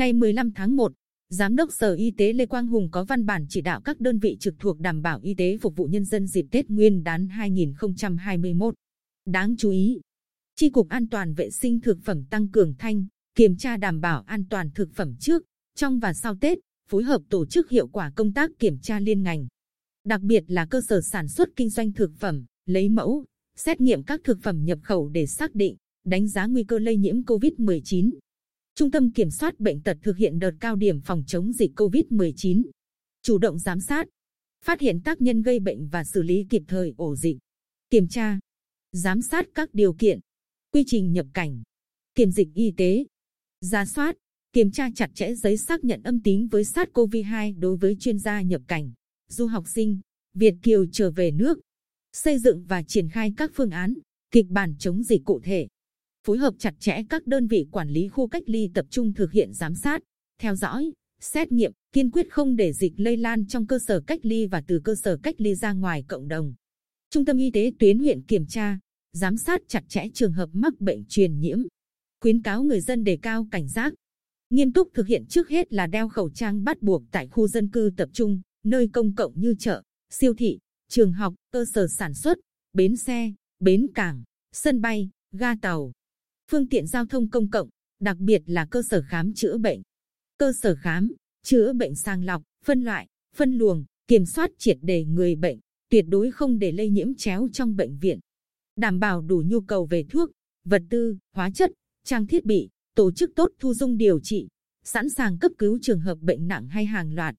Ngày 15 tháng 1, Giám đốc Sở Y tế Lê Quang Hùng có văn bản chỉ đạo các đơn vị trực thuộc đảm bảo y tế phục vụ nhân dân dịp Tết Nguyên đán 2021. Đáng chú ý, tri cục An toàn vệ sinh thực phẩm tăng cường thanh, kiểm tra đảm bảo an toàn thực phẩm trước, trong và sau Tết, phối hợp tổ chức hiệu quả công tác kiểm tra liên ngành. Đặc biệt là cơ sở sản xuất kinh doanh thực phẩm, lấy mẫu, xét nghiệm các thực phẩm nhập khẩu để xác định, đánh giá nguy cơ lây nhiễm COVID-19. Trung tâm Kiểm soát Bệnh tật thực hiện đợt cao điểm phòng chống dịch COVID-19. Chủ động giám sát, phát hiện tác nhân gây bệnh và xử lý kịp thời ổ dịch. Kiểm tra, giám sát các điều kiện, quy trình nhập cảnh, kiểm dịch y tế, ra soát, kiểm tra chặt chẽ giấy xác nhận âm tính với SARS-CoV-2 đối với chuyên gia nhập cảnh, du học sinh, Việt Kiều trở về nước, xây dựng và triển khai các phương án, kịch bản chống dịch cụ thể, phối hợp chặt chẽ các đơn vị quản lý khu cách ly tập trung thực hiện giám sát, theo dõi, xét nghiệm, kiên quyết không để dịch lây lan trong cơ sở cách ly và từ cơ sở cách ly ra ngoài cộng đồng. Trung tâm Y tế tuyến huyện kiểm tra, giám sát chặt chẽ trường hợp mắc bệnh truyền nhiễm, khuyến cáo người dân đề cao cảnh giác, nghiêm túc thực hiện trước hết là đeo khẩu trang bắt buộc tại khu dân cư tập trung, nơi công cộng như chợ, siêu thị, trường học, cơ sở sản xuất, bến xe, bến cảng, sân bay, ga tàu, phương tiện giao thông công cộng, đặc biệt là cơ sở khám chữa bệnh, cơ sở khám, chữa bệnh sàng lọc, phân loại, phân luồng, kiểm soát triệt đề người bệnh, tuyệt đối không để lây nhiễm chéo trong bệnh viện, đảm bảo đủ nhu cầu về thuốc, vật tư, hóa chất, trang thiết bị, tổ chức tốt thu dung điều trị, sẵn sàng cấp cứu trường hợp bệnh nặng hay hàng loạt.